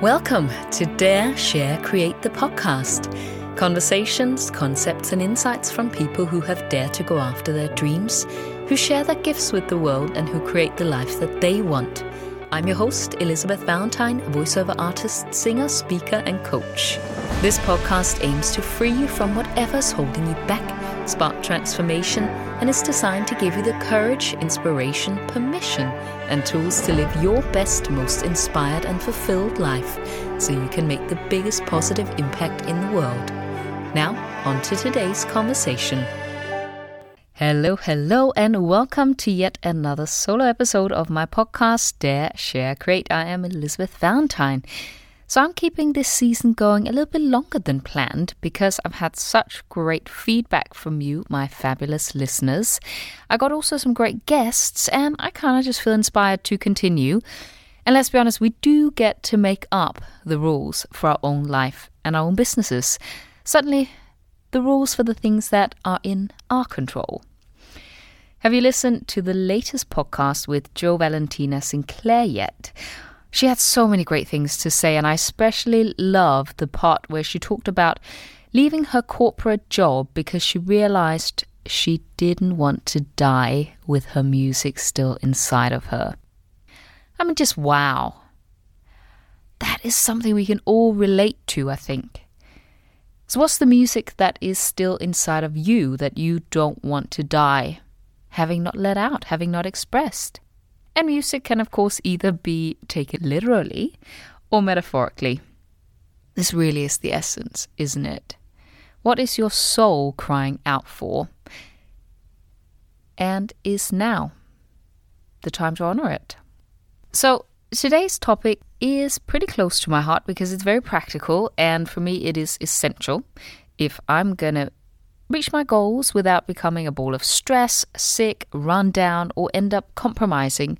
Welcome to Dare, Share, Create the podcast. Conversations, concepts, and insights from people who have dared to go after their dreams, who share their gifts with the world, and who create the life that they want. I'm your host, Elisabeth Valentine, voiceover artist, singer, speaker, and coach. This podcast aims to free you from whatever's holding you back, spark transformation, and is designed to give you the courage, inspiration, permission, and tools to live your best, most inspired and fulfilled life so you can make the biggest positive impact in the world. Now, on to today's conversation. Hello, hello, and welcome to yet another solo episode of my podcast, Dare, Share, Create. I am Elisabeth Valentine. So I'm keeping this season going a little bit longer than planned because I've had such great feedback from you, my fabulous listeners. I got also some great guests, and I kind of just feel inspired to continue. And let's be honest, we do get to make up the rules for our own life and our own businesses. Certainly, the rules for the things that are in our control. Have you listened to the latest podcast with Joe Valentina Sinclair yet? She had so many great things to say, and I especially loved the part where she talked about leaving her corporate job because she realized she didn't want to die with her music still inside of her. I mean, just wow. That is something we can all relate to, I think. So, what's the music that is still inside of you that you don't want to die, having not let out, having not expressed? And music can, of course, either be taken literally or metaphorically. This really is the essence, isn't it? What is your soul crying out for? And is now the time to honor it? So, today's topic is pretty close to my heart because it's very practical, and for me, it is essential if I'm going to reach my goals without becoming a ball of stress, sick, run down, or end up compromising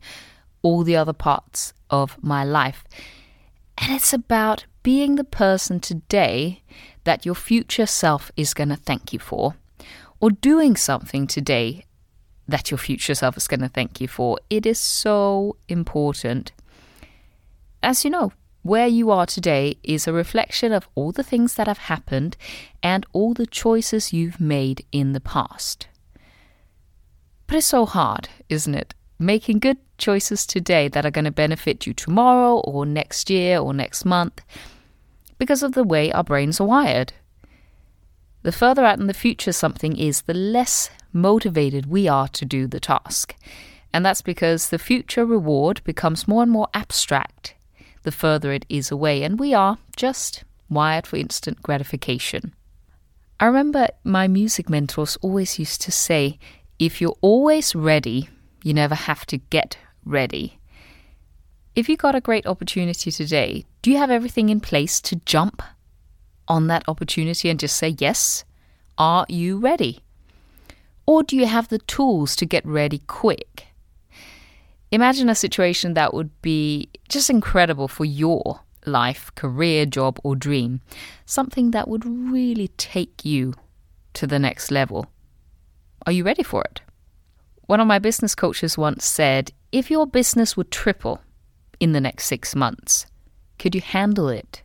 all the other parts of my life. And it's about being the person today that your future self is going to thank you for, or doing something today that your future self is going to thank you for. It is so important. As you know, where you are today is a reflection of all the things that have happened and all the choices you've made in the past. But it's so hard, isn't it? Making good choices today that are going to benefit you tomorrow or next year or next month because of the way our brains are wired. The further out in the future something is, the less motivated we are to do the task. And that's because the future reward becomes more and more abstract the further it is away, and we are just wired for instant gratification. I remember my music mentors always used to say, if you're always ready, you never have to get ready. If you got a great opportunity today, do you have everything in place to jump on that opportunity and just say yes? Are you ready? Or do you have the tools to get ready quick? Imagine a situation that would be just incredible for your life, career, job, or dream. Something that would really take you to the next level. Are you ready for it? One of my business coaches once said if your business would triple in the next six months, could you handle it?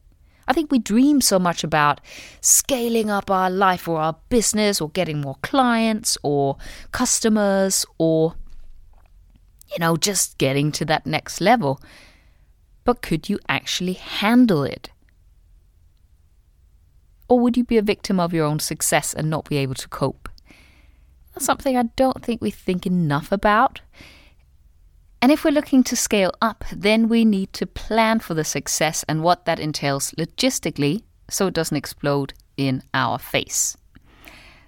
I think we dream so much about scaling up our life or our business or getting more clients or customers or you know, just getting to that next level. But could you actually handle it? Or would you be a victim of your own success and not be able to cope? That's something I don't think we think enough about. And if we're looking to scale up, then we need to plan for the success and what that entails logistically so it doesn't explode in our face.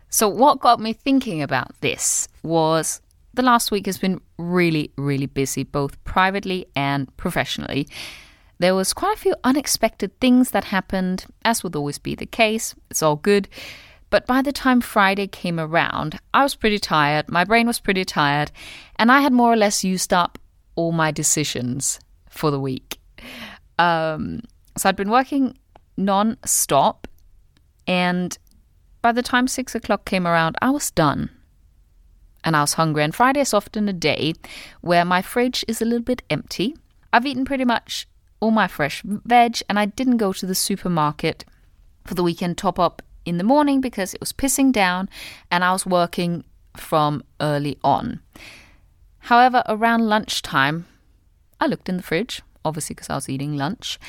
So, what got me thinking about this was the last week has been really, really busy, both privately and professionally. There was quite a few unexpected things that happened, as would always be the case. It's all good. But by the time Friday came around, I was pretty tired, my brain was pretty tired, and I had more or less used up all my decisions for the week. Um, so I'd been working non stop, and by the time six o'clock came around, I was done and I was hungry. And Friday is often a day where my fridge is a little bit empty. I've eaten pretty much all my fresh veg, and I didn't go to the supermarket for the weekend top up in the morning because it was pissing down and I was working from early on. However, around lunchtime, I looked in the fridge, obviously because I was eating lunch,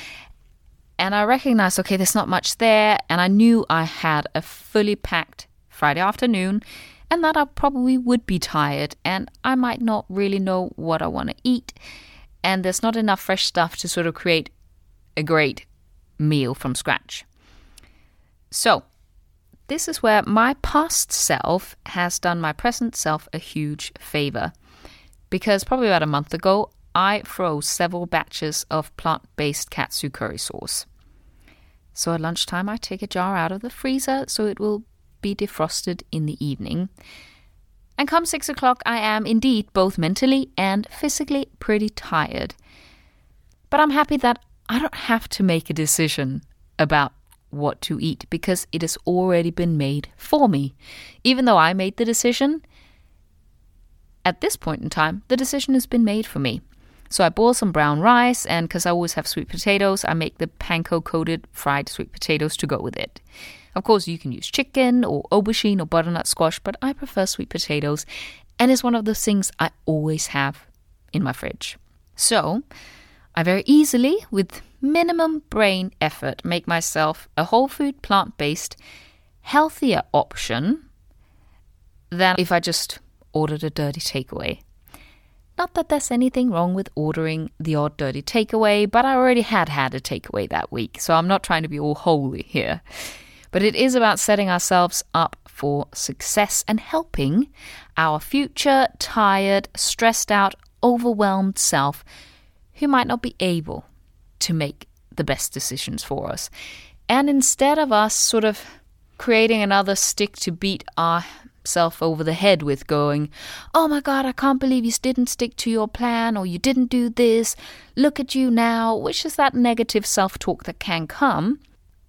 and I recognized okay, there's not much there, and I knew I had a fully packed Friday afternoon and that I probably would be tired and I might not really know what I want to eat. And there's not enough fresh stuff to sort of create a great meal from scratch. So, this is where my past self has done my present self a huge favor. Because probably about a month ago, I froze several batches of plant based katsu curry sauce. So at lunchtime, I take a jar out of the freezer so it will be defrosted in the evening. And come six o'clock, I am indeed both mentally and physically pretty tired. But I'm happy that I don't have to make a decision about what to eat because it has already been made for me. Even though I made the decision, at this point in time, the decision has been made for me. So I boil some brown rice, and because I always have sweet potatoes, I make the panko coated fried sweet potatoes to go with it. Of course, you can use chicken or aubergine or butternut squash, but I prefer sweet potatoes, and it's one of those things I always have in my fridge. So, I very easily, with minimum brain effort, make myself a whole food, plant based, healthier option than if I just ordered a dirty takeaway. Not that there's anything wrong with ordering the odd dirty takeaway, but I already had had a takeaway that week, so I'm not trying to be all holy here. But it is about setting ourselves up for success and helping our future, tired, stressed out, overwhelmed self who might not be able to make the best decisions for us. And instead of us sort of creating another stick to beat ourself over the head with, going, Oh my God, I can't believe you didn't stick to your plan or you didn't do this. Look at you now, which is that negative self talk that can come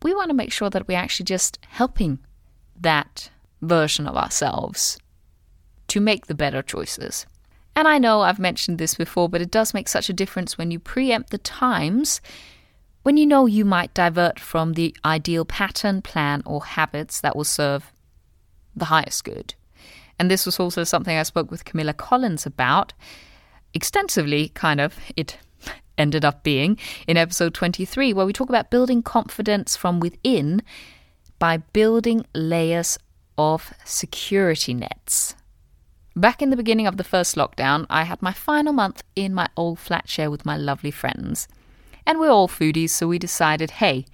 we want to make sure that we're actually just helping that version of ourselves to make the better choices. And I know I've mentioned this before, but it does make such a difference when you preempt the times when you know you might divert from the ideal pattern, plan, or habits that will serve the highest good. And this was also something I spoke with Camilla Collins about extensively, kind of. It ended up being in episode 23, where we talk about building confidence from within by building layers of security nets. Back in the beginning of the first lockdown, I had my final month in my old flat share with my lovely friends. And we're all foodies, so we decided hey,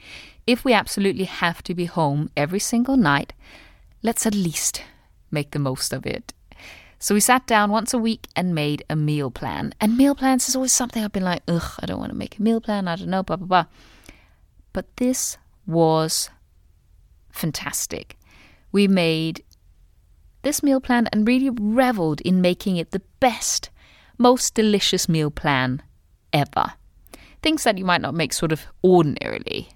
if we absolutely have to be home every single night, let's at least make the most of it. So we sat down once a week and made a meal plan. And meal plans is always something I've been like, ugh, I don't want to make a meal plan. I don't know, blah, blah, blah. But this was fantastic. We made this meal plan and really reveled in making it the best, most delicious meal plan ever. Things that you might not make sort of ordinarily.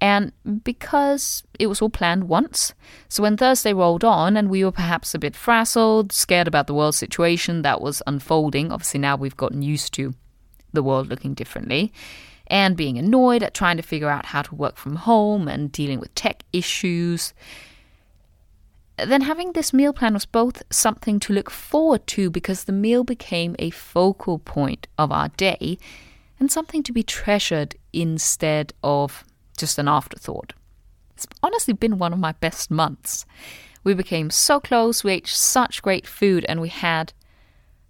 And because it was all planned once, so when Thursday rolled on and we were perhaps a bit frazzled, scared about the world situation that was unfolding, obviously now we've gotten used to the world looking differently, and being annoyed at trying to figure out how to work from home and dealing with tech issues, then having this meal plan was both something to look forward to because the meal became a focal point of our day and something to be treasured instead of just an afterthought. It's honestly been one of my best months. We became so close, we ate such great food, and we had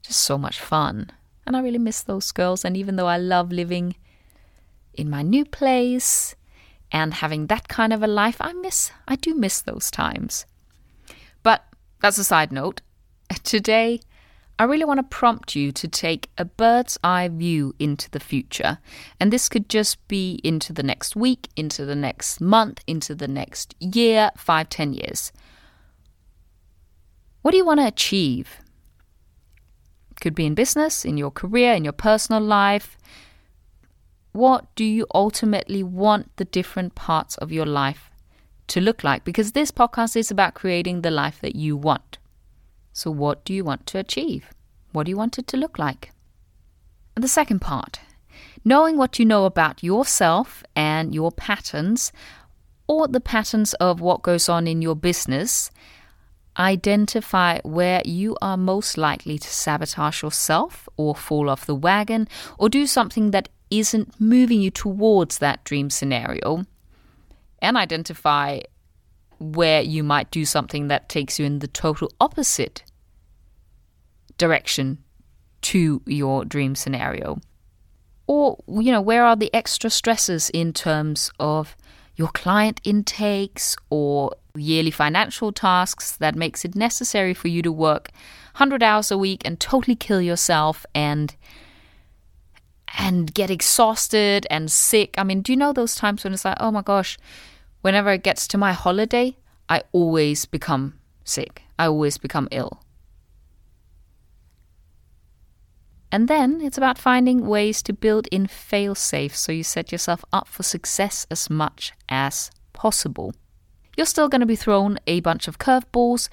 just so much fun. And I really miss those girls. And even though I love living in my new place and having that kind of a life, I miss, I do miss those times. But that's a side note. Today, I really want to prompt you to take a bird's eye view into the future. And this could just be into the next week, into the next month, into the next year, five, ten years. What do you want to achieve? Could be in business, in your career, in your personal life. What do you ultimately want the different parts of your life to look like? Because this podcast is about creating the life that you want. So, what do you want to achieve? What do you want it to look like? And the second part Knowing what you know about yourself and your patterns, or the patterns of what goes on in your business, identify where you are most likely to sabotage yourself or fall off the wagon or do something that isn't moving you towards that dream scenario, and identify where you might do something that takes you in the total opposite direction to your dream scenario. Or, you know, where are the extra stresses in terms of your client intakes or yearly financial tasks that makes it necessary for you to work 100 hours a week and totally kill yourself and and get exhausted and sick. I mean, do you know those times when it's like, "Oh my gosh, whenever it gets to my holiday, I always become sick. I always become ill." And then it's about finding ways to build in fail safes so you set yourself up for success as much as possible. You're still going to be thrown a bunch of curveballs,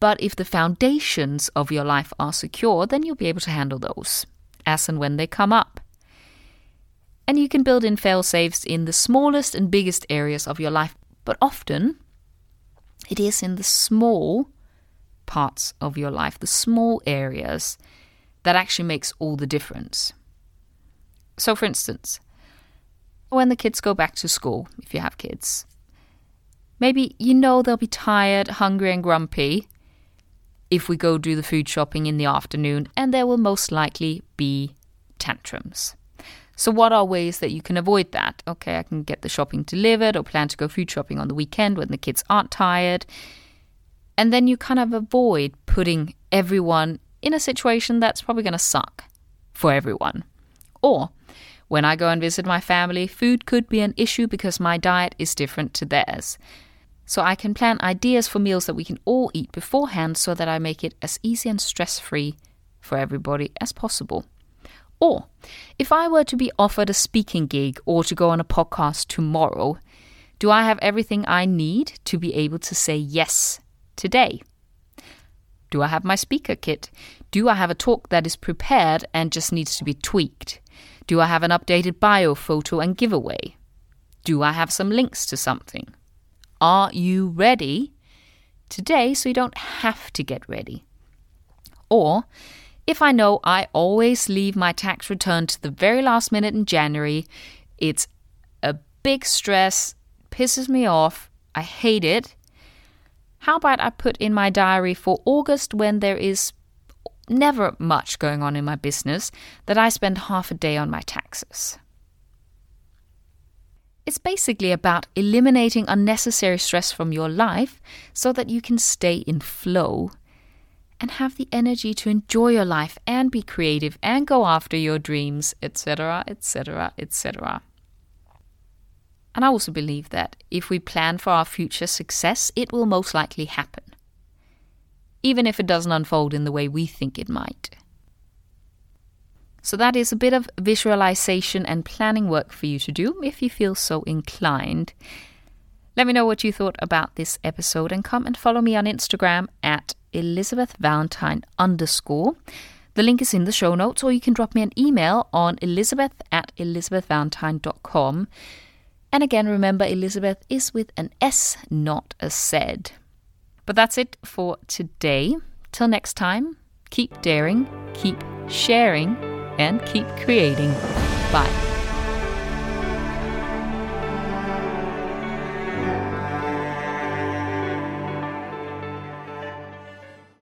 but if the foundations of your life are secure, then you'll be able to handle those as and when they come up. And you can build in fail safes in the smallest and biggest areas of your life, but often it is in the small parts of your life, the small areas that actually makes all the difference. So, for instance, when the kids go back to school, if you have kids, maybe you know they'll be tired, hungry, and grumpy if we go do the food shopping in the afternoon, and there will most likely be tantrums. So, what are ways that you can avoid that? Okay, I can get the shopping delivered or plan to go food shopping on the weekend when the kids aren't tired. And then you kind of avoid putting everyone in a situation that's probably going to suck for everyone. Or when I go and visit my family, food could be an issue because my diet is different to theirs. So I can plan ideas for meals that we can all eat beforehand so that I make it as easy and stress free for everybody as possible. Or if I were to be offered a speaking gig or to go on a podcast tomorrow, do I have everything I need to be able to say yes today? Do I have my speaker kit? Do I have a talk that is prepared and just needs to be tweaked? Do I have an updated bio photo and giveaway? Do I have some links to something? Are you ready today so you don't have to get ready? Or, if I know I always leave my tax return to the very last minute in January, it's a big stress, pisses me off, I hate it, how about I put in my diary for August when there is never much going on in my business that I spend half a day on my taxes? It's basically about eliminating unnecessary stress from your life so that you can stay in flow and have the energy to enjoy your life and be creative and go after your dreams, etc., etc., etc. And I also believe that if we plan for our future success, it will most likely happen, even if it doesn't unfold in the way we think it might. So, that is a bit of visualization and planning work for you to do if you feel so inclined. Let me know what you thought about this episode and come and follow me on Instagram at Elisabeth Valentine underscore. The link is in the show notes, or you can drop me an email on elisabeth at elisabethvalentine.com. And again, remember Elisabeth is with an S, not a Z. But that's it for today. Till next time, keep daring, keep sharing, and keep creating. Bye.